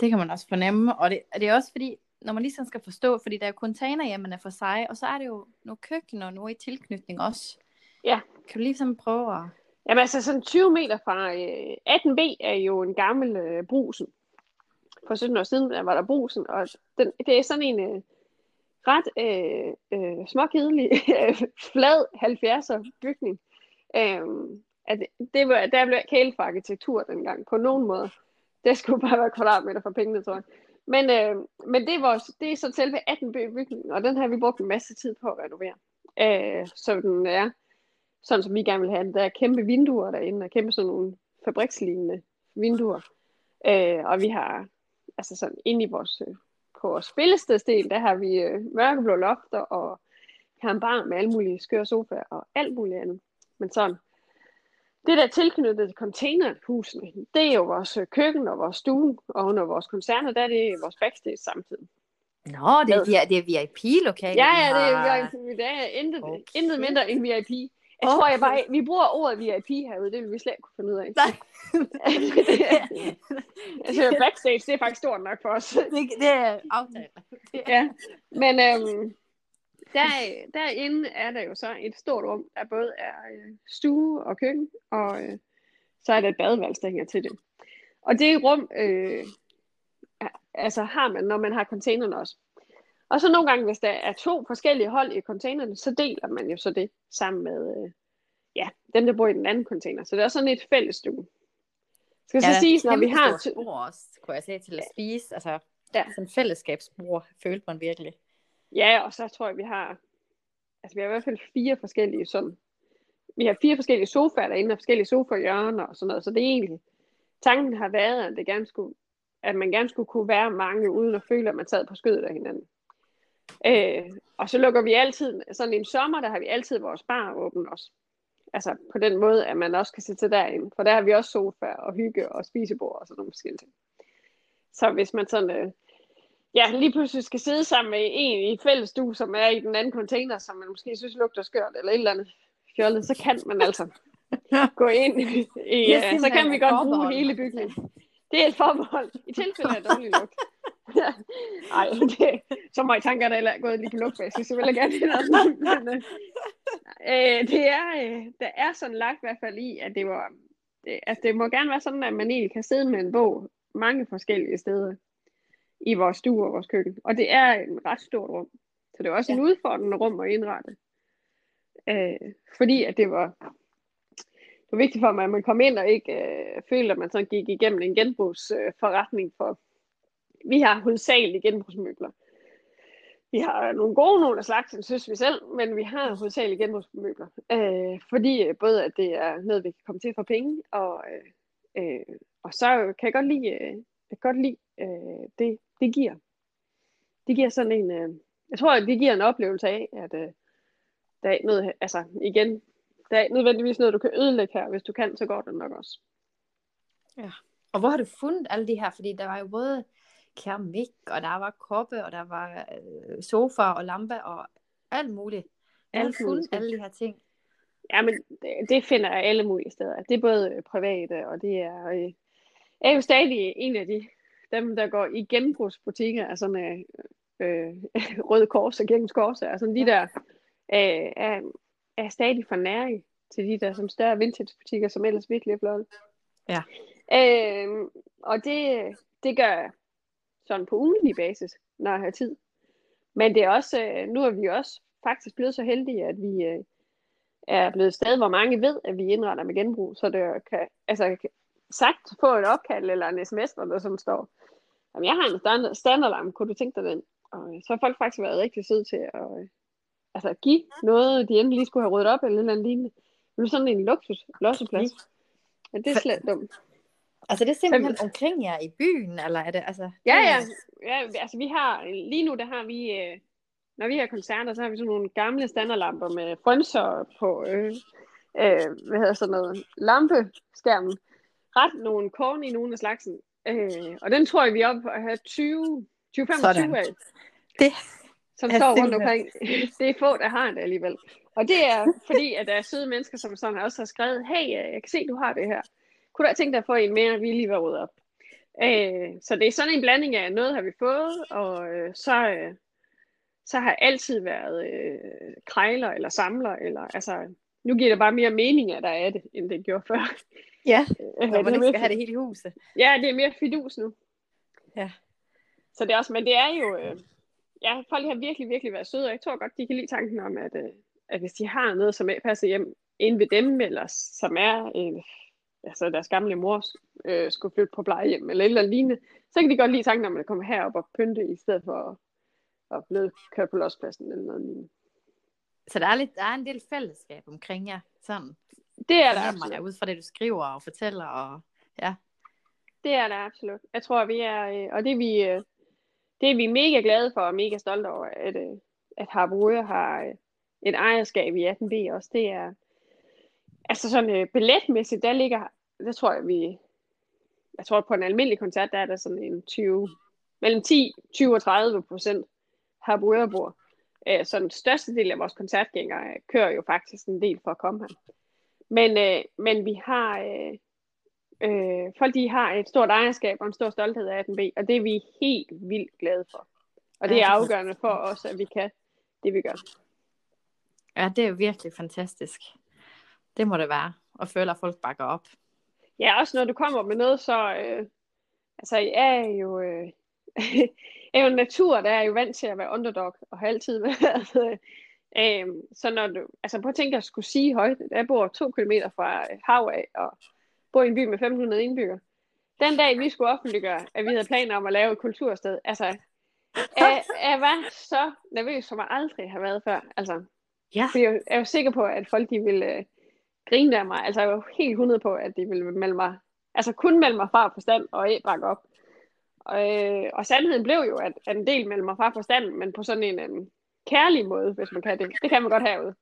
Det kan man også fornemme, og det, det er også fordi, når man ligesom skal forstå, fordi der er jo container for sig, og så er det jo nogle køkkener nu i tilknytning også. Ja. Kan du ligesom prøve at... Jamen altså sådan 20 meter fra øh, 18B er jo en gammel øh, brusen. For 17 år siden der var der brusen, og den, det er sådan en øh, ret øh, øh, småkedelig, flad 70'er bygning. Øh, at det var, der blev kæle for arkitektur dengang, på nogen måde. Det skulle bare være kvadratmeter for pengene, tror jeg. Men, øh, men det, er vores, det er så selve 18 bygningen, og den har vi brugt en masse tid på at renovere. Øh, så den er sådan, som vi gerne vil have den. Der er kæmpe vinduer derinde, og kæmpe sådan nogle fabrikslignende vinduer. Øh, og vi har, altså sådan inde i vores, øh, på vores spillestedsdel, der har vi øh, mørkeblå lofter, og vi har en bar med alle mulige skøre sofaer og alt muligt andet. Men sådan, det der tilknyttet til containerhusene, det er jo vores øh, køkken og vores stue, og under vores koncerner, der er det vores backstage samtidig. Nå, det er, det er VIP-lokale. Ja, ja, det er, det er intet, okay. intet mindre end VIP. Jeg okay. tror, jeg bare, vi bruger ordet VIP herude, det vil vi slet ikke kunne finde ud af. Nej. altså, backstage, det er faktisk stort nok for os. det, det er aftalt. ja, men øhm, der, derinde er der jo så et stort rum, der både er øh, stue og køkken, og øh, så er der et badeværelse, der hænger til det. Og det rum, øh, altså har man, når man har containerne også. Og så nogle gange, hvis der er to forskellige hold i containerne, så deler man jo så det sammen med øh, ja, dem, der bor i den anden container. Så det er sådan et fælles stue. Skal ja, så sige, når vi har... Ja, også, kunne jeg sige, til at spise. Altså, ja. sådan fællesskabsbord følte man virkelig. Ja, og så tror jeg, vi har, altså vi har i hvert fald fire forskellige sådan, vi har fire forskellige sofaer derinde, og forskellige sofahjørner og sådan noget, så det er egentlig, tanken har været, at, det gerne skulle, at man gerne skulle kunne være mange, uden at føle, at man sad på skødet af hinanden. Øh, og så lukker vi altid, sådan en sommer, der har vi altid vores bar åben også. Altså på den måde, at man også kan sidde derinde, for der har vi også sofa og hygge og spisebord og sådan nogle forskellige ting. Så hvis man sådan, øh, ja, lige pludselig skal sidde sammen med en i fælles stue, som er i den anden container, som man måske synes lugter skørt, eller et eller andet fjollet, så kan man altså gå ind i, ja, så kan vi godt bruge hele bygningen. Det er et forbehold, i tilfælde af dårlig lugt. Nej, det, så må I tanker, der er gået lige på lugtbasis, så vil jeg gerne noget. Men, øh, øh, det er, øh, der er sådan lagt i hvert fald i, at det var, det, altså det må gerne være sådan, at man egentlig kan sidde med en bog mange forskellige steder i vores stue og vores køkken. Og det er et ret stort rum. Så det er også ja. en udfordrende rum at indrette. Øh, fordi at det var, det var vigtigt for mig, at man kom ind og ikke øh, følte, at man så gik igennem en genbrugsforretning. Øh, for vi har hovedsageligt genbrugsmøbler. Vi har nogle gode nogle af slagsen, synes vi selv, men vi har hovedsageligt genbrugsmøbler. Øh, fordi øh, både at det er noget, vi kan komme til for penge, og, øh, øh, og så kan jeg godt lide, øh, jeg kan godt lide øh, det, det giver. Det giver sådan en, øh, jeg tror, at det giver en oplevelse af, at øh, der er noget, altså igen, der er nødvendigvis noget, du kan ødelægge her, hvis du kan, så går det nok også. Ja. Og hvor har du fundet alle de her? Fordi der var jo både keramik, og der var koppe, og der var øh, sofa og lampe og alt muligt. Du fundet alle de her ting? Ja, men det, det finder jeg alle mulige steder. Det er både private, og det er... Øh, er jo stadig en af de dem, der går i genbrugsbutikker, altså med øh, Røde Kors og Kirkens Kors, altså de der øh, er, er stadig for nære til de der som større vintagebutikker, som ellers virkelig er flotte. Ja. Øh, og det, det gør sådan på ugenlig basis, når jeg har tid. Men det er også, øh, nu er vi også faktisk blevet så heldige, at vi øh, er blevet et sted, hvor mange ved, at vi indretter med genbrug, så det kan, altså, sagt få et opkald eller en sms, hvor der som står, jamen jeg har en standardalarm, kunne du tænke dig den? Og så har folk faktisk været rigtig søde til at altså, give noget, de endelig lige skulle have ryddet op, eller noget lignende. Det er sådan en luksus losseplads. Ja, det er slet dumt. Altså det er simpelthen omkring jer i byen, eller er det, altså... Ja, det er- ja, ja, altså vi har, lige nu der har vi, øh, når vi har koncerter, så har vi sådan nogle gamle standardlamper med frynser på, øh, øh, hvad hedder sådan noget, lampeskærmen. Ret nogle korn i nogle af slagsen. Øh, og den tror jeg, vi er oppe at have 20, 20 Sådan. 25 af. Det som står rundt omkring. Det er få, der har det alligevel. Og det er fordi, at der er søde mennesker, som sådan også har skrevet, hey, øh, jeg kan se, du har det her. Kunne du have tænkt dig at få en mere, vi lige ved at rydde op. Øh, så det er sådan en blanding af, noget har vi fået, og øh, så, øh, så har jeg altid været øh, krejler eller samler, eller altså, nu giver det bare mere mening, at der er det, end det gjorde før. Ja, Øh, når man ikke skal have det hele i huset. Ja, det er mere fidus nu. Ja. Så det er også, men det er jo, øh, ja, folk har virkelig, virkelig været søde, og jeg tror godt, de kan lide tanken om, at, øh, at hvis de har noget, som er passer hjem ind ved dem, eller som er, øh, altså deres gamle mor øh, skulle flytte på plejehjem, eller et eller andet lignende, så kan de godt lide tanken om, at det kommer herop og pynte, i stedet for at, at blive kørt på lospladsen, eller noget lignende. Så der er, lidt, der er en del fællesskab omkring jer, sådan. Det er der absolut. ud fra det, du skriver og fortæller. Og, ja. Det er der absolut. Jeg tror, vi er, øh, og det er vi, øh, det er vi mega glade for og mega stolte over, at, øh, at Harboøre har et ejerskab i 18B også. Det er, altså sådan øh, billetmæssigt, der ligger, det tror jeg, vi, jeg tror på en almindelig koncert, der er der sådan en 20, mellem 10, 20 og 30 procent Harboøre-bor. Øh, så den største del af vores koncertgængere øh, kører jo faktisk en del for at komme her. Men, øh, men vi har, øh, øh, folk de har et stort ejerskab og en stor stolthed af 18B, og det er vi helt vildt glade for. Og det er afgørende for os, at vi kan det, vi gør. ja, det er jo virkelig fantastisk. Det må det være. Og føler, at folk bakker op. Ja, også når du kommer med noget, så... Øh, altså, jeg er jo... Øh, jeg er jo en natur, der er jo vant til at være underdog, og har altid været... Øh, så når du... Altså, prøv at tænke at skulle sige højt. Jeg bor to kilometer fra øh, hav af, og bor i en by med 500 indbyggere. Den dag, vi skulle offentliggøre, at vi havde planer om at lave et kultursted, altså, jeg, jeg var så nervøs, som jeg aldrig har været før. Altså, Ja. jeg er jo sikker på, at folk de ville øh, grine af mig. Altså, jeg var helt 100 på, at de ville melde mig, altså kun melde mig fra på stand og ikke bakke op. Og, øh, og sandheden blev jo, at, at en del meldte mig fra på stand, men på sådan en, en kærlig måde, hvis man kan det. Det kan man godt herude.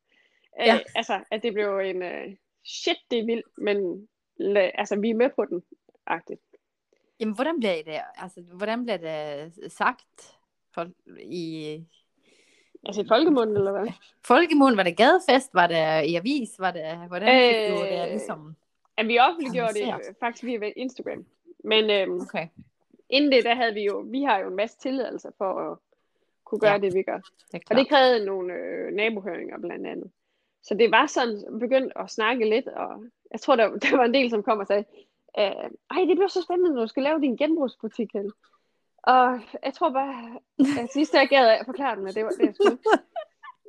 Øh, Ja. altså, at det blev en, øh, shit, det er vildt, men la, altså, vi er med på den, agtigt. Jamen, hvordan bliver det, altså, hvordan bliver det sagt for, i Altså i folkemunden, eller hvad? folkemund? Var det gadefest? Var det i avis? Var det, hvordan fik du det Øh, ligesom? At vi offentliggjorde det øh, faktisk via Instagram. Men øhm, Okay, inden det, der havde vi jo, vi har jo en masse tilladelser for at kunne gøre Ja. det, vi gør. det er Og det krævede nogle øh, nabohøringer blandt andet. Så det var sådan, begyndt at snakke lidt, og jeg tror, der, der var en del, som kom og sagde, øh, ej, det bliver så spændende, når du skal lave din genbrugsbutik, Helle. Og jeg tror bare, at sidst jeg gad at forklare dem, at det var det, jeg skulle.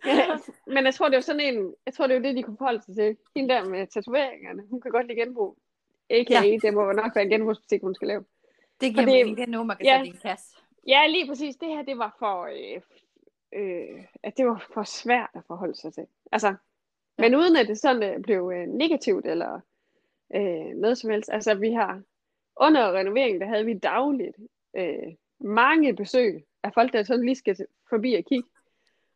Ja, men jeg tror, det var sådan en, jeg tror, det var det, de kunne forholde sig til. Hende der med tatoveringerne, hun kan godt lide genbrug. A.k.a. Ja. Det må nok være en genbrugsbutik, hun skal lave. Det giver og det- mening, det er nu, man kan ja. sætte i en kasse. Ja, lige præcis. Det her, det var for, øh, øh, at det var for svært at forholde sig til. Altså, men uden at det sådan øh, blev øh, negativt eller øh, noget som helst. Altså, vi har under renoveringen, der havde vi dagligt øh, mange besøg af folk, der sådan lige skal forbi og kigge.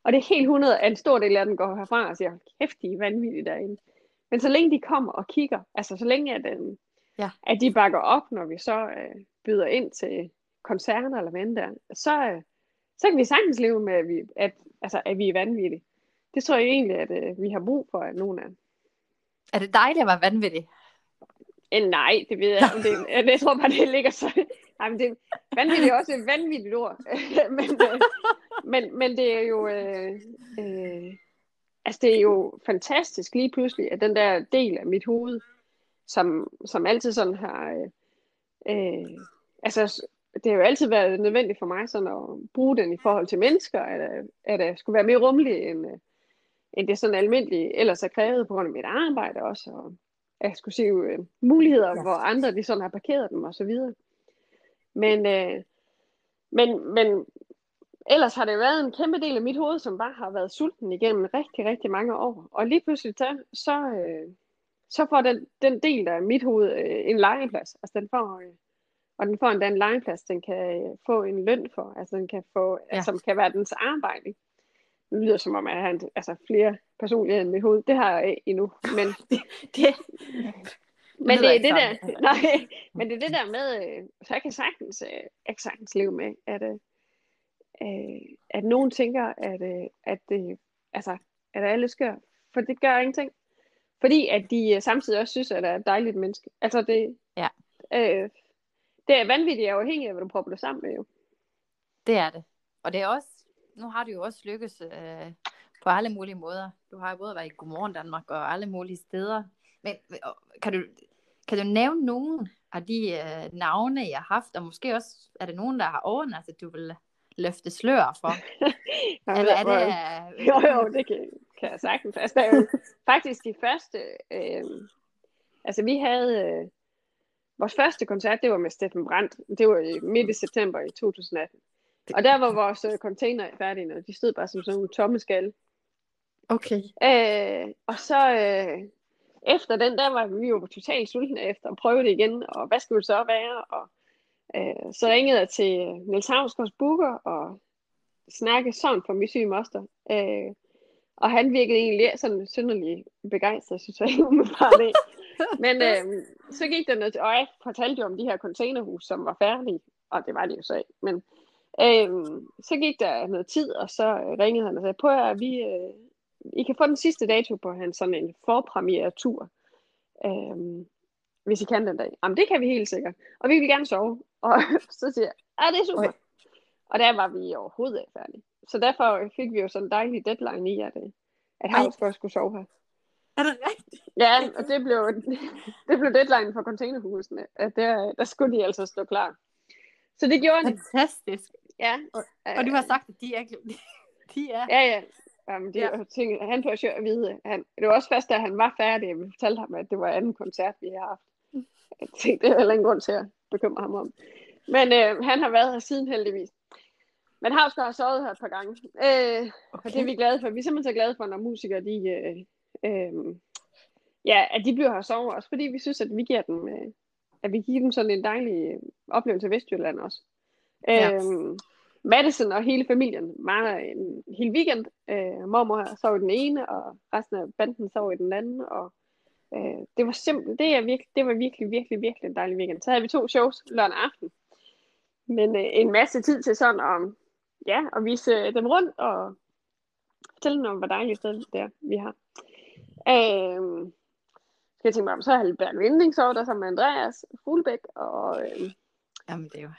Og det er helt 100, at en stor del af dem går herfra og siger, kæft, de er vanvittige derinde. Men så længe de kommer og kigger, altså så længe at, øh, Ja. at de bakker op, når vi så øh, byder ind til koncerter eller hvad der, så, øh, så kan vi sagtens leve med, at vi, at, altså, at vi er vanvittige. Det tror jeg egentlig, at øh, vi har brug for, at nogen er. Er det dejligt at være vanvittig? Eh, nej, det ved jeg ikke. Det, jeg, jeg tror bare, det ligger så... Nej, men det, vanvittigt er også et vanvittigt ord. men, øh, men, men det er jo... Øh, øh, altså, det er jo fantastisk lige pludselig, at den der del af mit hoved, som, som altid sådan har... Øh, øh, altså, det har jo altid været nødvendigt for mig sådan at bruge den i forhold til mennesker, at, øh, at jeg skulle være mere rummelig, end, øh, end det sådan almindelige ellers er krævet på grund af mit arbejde også, og se øh, muligheder, Ja. hvor andre de sådan har parkeret dem og så videre. Men, øh, men, men ellers har det været en kæmpe del af mit hoved, som bare har været sulten igennem rigtig, rigtig mange år. Og lige pludselig så, så, øh, så får den, den del, der er mit hoved, øh, en legeplads. Altså den får, øh, og den får endda en legeplads, den kan øh, få en løn for, altså den kan få, ja. som kan være dens arbejde. Det lyder som om, at en, altså flere personligheder end mit hoved. Det har jeg ikke endnu, men det, det, men det, er det der, nej, men det er det der med, øh, så jeg kan sagtens, øh, jeg kan sagtens leve med, at, øh, øh at nogen tænker, at, øh, at, det, altså, at alle skør, for det gør ingenting. Fordi at de samtidig også synes, at det er et dejligt menneske. Altså det, ja. øh, det er vanvittigt afhængigt af, hvad du prøver det sammen med jo. Det er det. Og det er også, nu har du jo også lykkes øh, på alle mulige måder. Du har jo både været i Godmorgen Danmark og alle mulige steder. Men kan du, kan du nævne nogen af de øh, navne, jeg har haft, og måske også er det nogen, der har overnattet, du vil løfte slør for? Eller er det... Øh... Jo, jo, det kan, kan jeg sagtens. Altså, der er jo faktisk de første... Øh, altså, vi havde... Øh, vores første koncert, det var med Steffen Brandt. Det var midt i september i 2018. Og der var vores øh, container færdige, og de stod bare som sådan nogle tomme skal. Okay. Øh, og så øh, efter den, der var vi jo totalt sultne efter at prøve det igen, og hvad skulle det så være? Og øh, så ringede jeg til Niels Havsgaards Booker og snakkede sådan for min syge moster. Øh, og han virkede egentlig sådan synderlig begejstret, synes jeg umiddelbart det. Men øh, så gik der noget til, og jeg fortalte jo om de her containerhus, som var færdige, og det var de jo så ikke. Men øh, så gik der noget tid, og så ringede han og sagde, på at vi, øh, I kan få den sidste dato på hans sådan en forpremiere tur, øh, hvis I kan den dag. Jamen det kan vi helt sikkert, og vi vil gerne sove. Og så siger jeg, ja det er super. Oi. Og der var vi overhovedet ikke færdige. Så derfor fik vi jo sådan en dejlig deadline i, at, øh, at Havsgaard skulle sove her. Er det rigtigt? Ja, og det blev, det blev deadline for containerhusene, at der, der skulle de altså stå klar. Så det gjorde de. Fantastisk. Ja. Og, og du har sagt, at de er, de er. Ja, ja. Jamen, det, ja. ting, han får jo at vide, han, det var også først, da han var færdig, at vi fortalte ham, at det var anden koncert, vi har haft. Jeg tænkte, det er heller ingen grund til at bekymre ham om. Men øh, han har været her siden heldigvis. Men Havsgaard har sovet her et par gange. Øh, okay. Og det er vi glade for. Vi er simpelthen så glade for, når musikere, de, øh, øh, ja, at de bliver her sovet. Også fordi vi synes, at vi giver dem, øh, at vi giver dem sådan en dejlig øh, oplevelse af Vestjylland også. Ja. Øh, Madison og hele familien var en hel weekend. Øh, mormor sov i den ene, og resten af banden sov i den anden. Og øh, det var simpelt, det, er virkelig, det var virkelig, virkelig, virkelig en dejlig weekend. Så havde vi to shows lørdag aften. Men øh, en masse tid til sådan om ja, og vise dem rundt og fortælle dem om, hvor dejligt sted det er, vi har. Øhm, skal jeg tænke mig om, så har Albert Vinding så der sammen med Andreas Fuglebæk, og øh, Jamen, det er jo...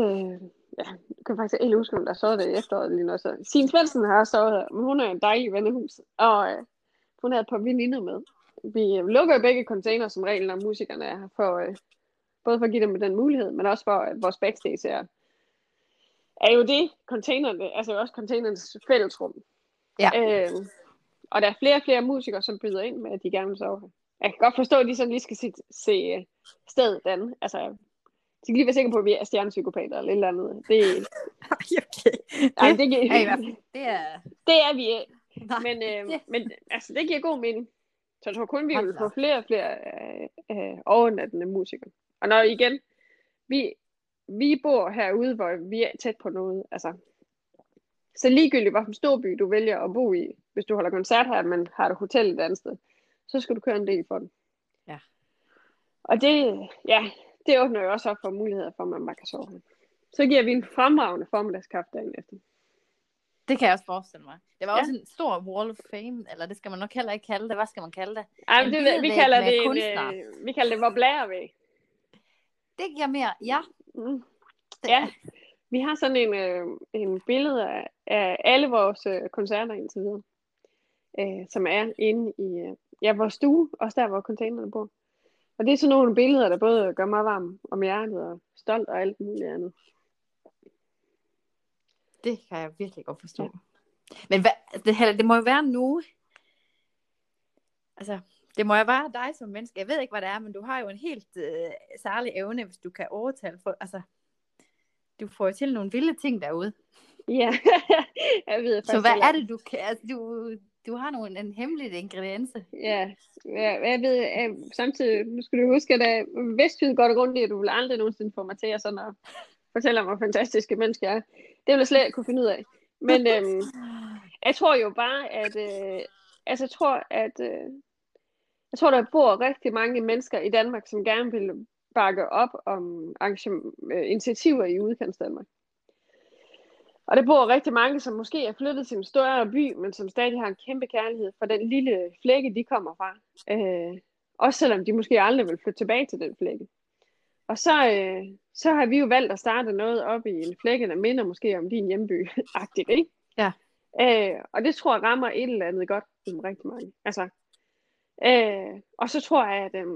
Øh, ja, jeg kan faktisk ikke huske, om der så det i efteråret lige nu. Så Signe Svendsen har så her, men hun er en dejlig vennehus, og øh, hun havde et par veninder med. Vi lukker begge container som regel, når musikerne er her, for, øh, både for at give dem den mulighed, men også for, at vores backstage er er jo det, containerne, altså også containernes fællesrum. Ja. Øh, og der er flere og flere musikere, som byder ind med, at de gerne vil sove her. Jeg kan godt forstå, at de sådan lige skal se, se øh, stedet an. Altså, skal lige være sikker på, at vi er stjernepsykopater eller et eller andet. Det, okay. Nej, det, det, er, det er... Det er vi ikke. Men, øh, men altså, det giver god mening. Så jeg tror kun, vi vil få flere og flere øh, øh, overnattende musikere. Og når igen, vi, vi bor herude, hvor vi er tæt på noget. Altså, så ligegyldigt, hvilken stor by du vælger at bo i, hvis du holder koncert her, men har et hotel et andet sted, så skal du køre en del for den. Ja. Og det, ja, det åbner jo også op for muligheder for, at man bare kan sove Så giver vi en fremragende formiddagskaffe dagen efter. Det kan jeg også forestille mig. Det var ja. også en stor wall of fame, eller det skal man nok heller ikke kalde det. Hvad skal man kalde det? Ej, det vi, kalder det en, øh, vi kalder det hvor blærer vi. Det giver mere, ja. Mm. Ja, vi har sådan en, øh, en billede af, af alle vores øh, koncerter indtil videre, øh, som er inde i øh, ja, vores stue, også der, hvor containerne bor. Og det er sådan nogle billeder, der både gør mig varm om hjertet og stolt og alt muligt andet. Det kan jeg virkelig godt forstå. Ja. Men hvad, det, det må jo være nu. Altså, det må jo være dig som menneske. Jeg ved ikke, hvad det er, men du har jo en helt øh, særlig evne, hvis du kan overtale folk. Altså, du får jo til nogle vilde ting derude. Ja, jeg ved Så hvad er det, du kan? Altså, du, du har nogle, en hemmelig ingrediense. Ja, ja jeg ved, jeg, samtidig, nu skal du huske, at uh, Vestjyd går det rundt i, at du vil aldrig nogensinde få mig til at sådan at fortælle om, hvor fantastiske mennesker er. Det vil jeg slet ikke kunne finde ud af. Men øhm, jeg tror jo bare, at, øh, altså jeg tror, at, øh, jeg tror, der bor rigtig mange mennesker i Danmark, som gerne vil bakke op om øh, initiativer i udkants Danmark. Og der bor rigtig mange, som måske er flyttet til en større by, men som stadig har en kæmpe kærlighed for den lille flække, de kommer fra. Øh, også selvom de måske aldrig vil flytte tilbage til den flække. Og så, øh, så har vi jo valgt at starte noget op i en flække, der minder måske om din hjemby-agtigt, ikke? Ja. Øh, og det tror jeg rammer et eller andet godt som rigtig mange. Altså, øh, og så tror jeg, at øh,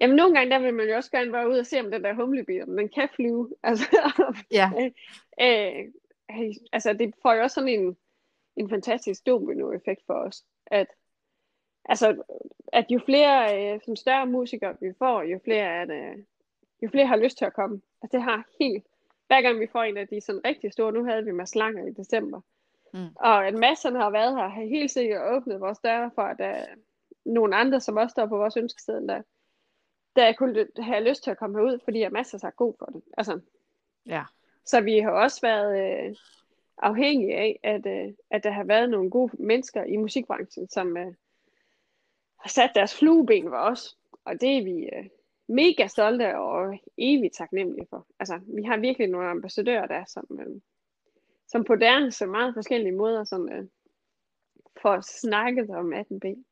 jamen, nogle gange der vil man jo også gerne være ude og se, om den der humlebi, om den kan flyve. Altså, ja. øh, øh, altså, det får jo også sådan en, en fantastisk domino-effekt for os, at altså, at jo flere øh, sådan større musikere vi får, jo flere er det, jo flere har lyst til at komme. Altså, det har helt, hver gang vi får en af de sådan rigtig store, nu havde vi Mads Langer i december, mm. og at masserne har været her, har helt sikkert åbnet vores døre for, at der er nogle andre, som også står på vores ønskeseddel, der, der kunne have lyst til at komme herud, fordi at masser er god for det. Altså, ja. Så vi har også været øh, afhængige af, at, øh, at der har været nogle gode mennesker i musikbranchen, som øh, har sat deres flueben for os. Og det er vi øh, mega stolte og evigt taknemmelige for. Altså, vi har virkelig nogle ambassadører der, som, øh, som på deres meget forskellige måder som, øh, får snakket om 18B.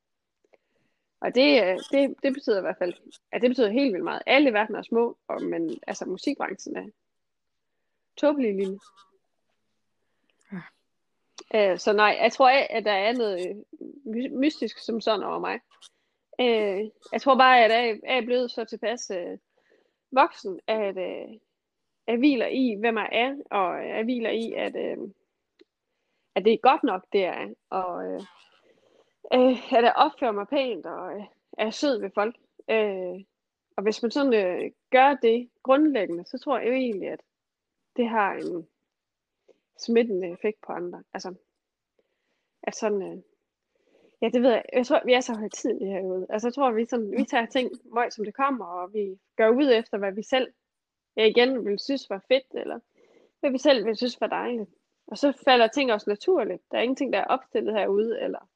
Og det, øh, det, det betyder i hvert fald, at det betyder helt vildt meget. Alle i verden er små, og, men altså musikbranchen er tåbelig lille. Ja. Øh, så nej, jeg tror, at der er noget øh, mystisk som sådan over mig. Øh, jeg tror bare, at jeg er blevet så tilpas øh, voksen, at øh, jeg hviler i, hvem jeg er, og jeg hviler i, at, øh, at det er godt nok, det er. Og øh, øh, at jeg opfører mig pænt, og øh, er sød ved folk. Øh, og hvis man sådan øh, gør det grundlæggende, så tror jeg jo egentlig, at det har en smittende effekt på andre. Altså, at sådan, øh, ja, det ved jeg, jeg tror, vi er så højtidlige herude. Altså, jeg tror, vi, sådan, vi tager ting meget som det kommer, og vi gør ud efter, hvad vi selv ja, igen vil synes var fedt, eller hvad vi selv vil synes var dejligt. Og så falder ting også naturligt. Der er ingenting, der er opstillet herude, eller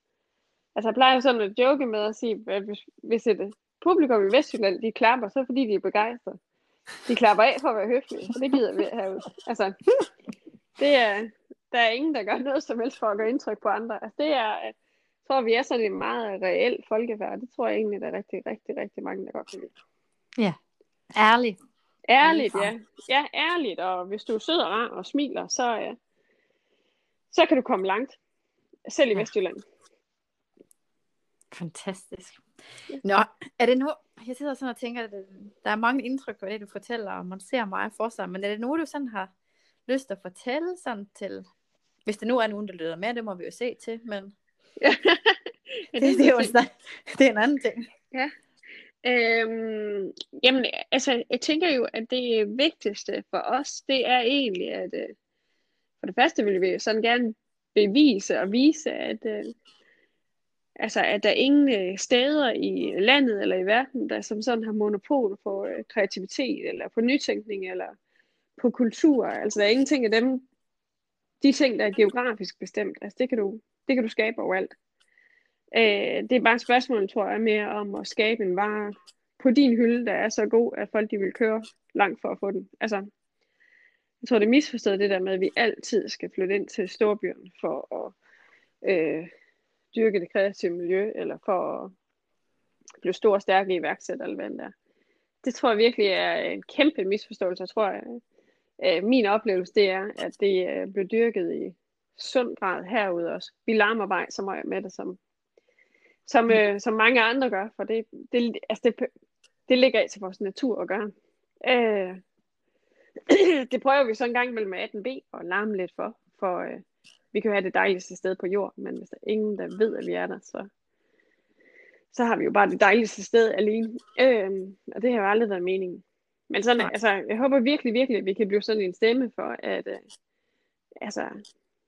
Altså jeg plejer sådan at joke med at sige, at hvis, hvis et publikum i Vestjylland, de klapper, så fordi de er begejstrede. De klapper af for at være høflige, så det gider vi herude. Altså, det er, der er ingen, der gør noget som helst for at gøre indtryk på andre. Altså, det er, jeg tror, vi er sådan en meget reel folkeværd. Det tror jeg egentlig, der er rigtig, rigtig, rigtig mange, der godt kan lide. Ja, ærligt. Ærligt, ja. Ja, ærligt. Og hvis du er sød og rar og smiler, så, ja, så kan du komme langt. Selv i ja. Vestjylland. Fantastisk. Nå, er det nu, jeg sidder sådan og tænker, at der er mange indtryk på det, du fortæller, og man ser meget for sig, men er det nu, du sådan har lyst at fortælle sådan til, hvis det nu er nogen, der lytter med, det må vi jo se til, men ja, det, det, det, er jo, det er en anden ting. Ja. Øhm, jamen, altså, jeg tænker jo, at det vigtigste for os, det er egentlig, at øh, for det første vil vi sådan gerne bevise og vise, at, øh, Altså, at der er ingen øh, steder i landet eller i verden, der som sådan har monopol på øh, kreativitet, eller på nytænkning, eller på kultur. Altså, der er ingenting af dem, de ting, der er geografisk bestemt. Altså, det kan du, det kan du skabe overalt. Øh, det er bare et spørgsmål, tror jeg, mere om at skabe en vare på din hylde, der er så god, at folk de vil køre langt for at få den. Altså, jeg tror, det er misforstået det der med, at vi altid skal flytte ind til storbyen for at øh, dyrke det kreative miljø, eller for at blive stor og stærk i iværksætter, eller hvad det er. Det tror jeg virkelig er en kæmpe misforståelse. Jeg tror, at øh, min oplevelse det er, at det øh, blev dyrket i sund grad herude også. Vi larmer bare så meget med det, som, som, øh, som mange andre gør, for det, det, altså det, det ligger i til vores natur at gøre. Øh, det prøver vi så en gang mellem 18b og larme lidt for, for øh, vi kan jo have det dejligste sted på jorden, men hvis der er ingen, der ved, at vi er der, så, så har vi jo bare det dejligste sted alene. Øhm, og det har jo aldrig været meningen. Men sådan, altså, jeg håber virkelig, virkelig, at vi kan blive sådan en stemme for, at, øh, altså,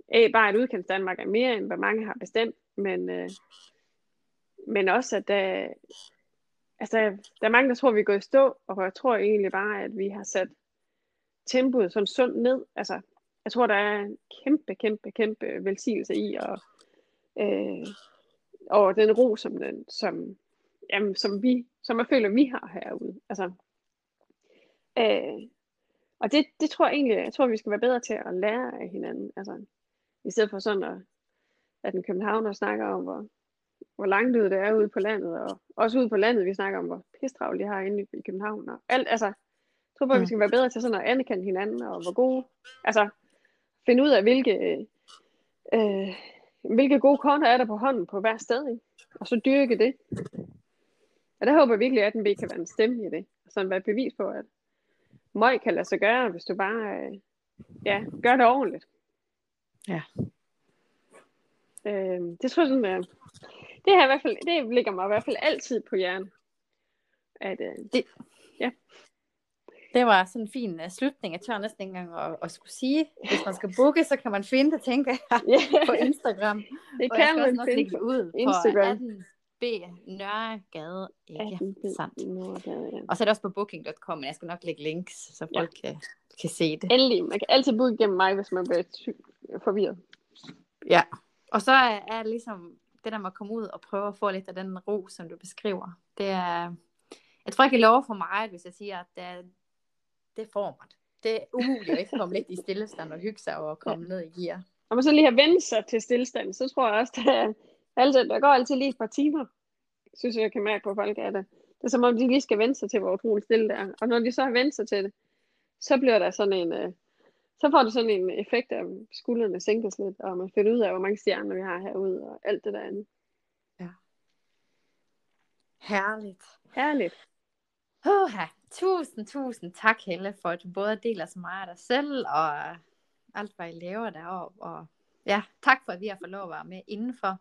A, bare at udkendt Danmark er mere, end hvad mange har bestemt, men, øh, men også, at der, altså, der er mange, der tror, vi går i stå, og jeg tror egentlig bare, at vi har sat tempoet sådan sundt ned. Altså, jeg tror, der er en kæmpe, kæmpe, kæmpe velsignelse i, og, øh, og den ro, som, den, som, jamen, som, vi, som jeg føler, vi har herude. Altså, øh, og det, det tror jeg egentlig, jeg tror, vi skal være bedre til at lære af hinanden. Altså, i stedet for sådan, at, at en københavner snakker om, hvor, hvor langt ud det er ude på landet, og også ude på landet, vi snakker om, hvor pistravl de har inde i København. Og alt, altså, jeg tror bare, mm. vi skal være bedre til sådan at anerkende hinanden, og hvor gode, altså, finde ud af, hvilke, øh, hvilke gode konter er der på hånden på hver sted, ikke? og så dyrke det. Og der håber jeg virkelig, at den kan være en stemme i det, og sådan være et bevis på, at møg kan lade sig gøre, hvis du bare øh, ja, gør det ordentligt. Ja. Øh, det tror jeg sådan, at det, her i hvert fald, det ligger mig i hvert fald altid på hjernen. At, øh, det, ja. Det var sådan en fin uh, slutning. Jeg tør næsten ikke engang at, at skulle sige. Hvis man skal booke, så kan man finde det, tænker jeg, yeah. på Instagram. Det kan og man finde på ud Instagram. På 18B Nørregade, ikke sandt. Ja. Og så er det også på booking.com, men jeg skal nok lægge links, så folk ja. kan, kan se det. Endelig. Man kan altid booke gennem mig, hvis man bliver forvirret. Ja, og så er, er ligesom det der med at komme ud og prøve at få lidt af den ro, som du beskriver. Det er, jeg tror ikke, jeg lover for mig, hvis jeg siger, at det, det får mig. Det er umuligt at ikke komme lidt i stillestand og hygge sig og komme ja. ned i gear. Og man så lige har vendt sig til stillestand, så tror jeg også, at altså, der går altid lige et par timer, synes jeg, jeg kan mærke på folk, at det, det er som om, de lige skal vende sig til, hvor utroligt stille det er. Og når de så har vendt sig til det, så bliver der sådan en, øh, så får det sådan en effekt af, at skuldrene sænkes lidt, og man finder ud af, hvor mange stjerner vi har herude, og alt det der andet. Ja. Herligt. Herligt. Oha. Tusind, tusind tak, Helle, for at du både deler så meget af dig selv, og alt, hvad I laver deroppe. Og ja, tak for, at vi har fået lov at være med indenfor.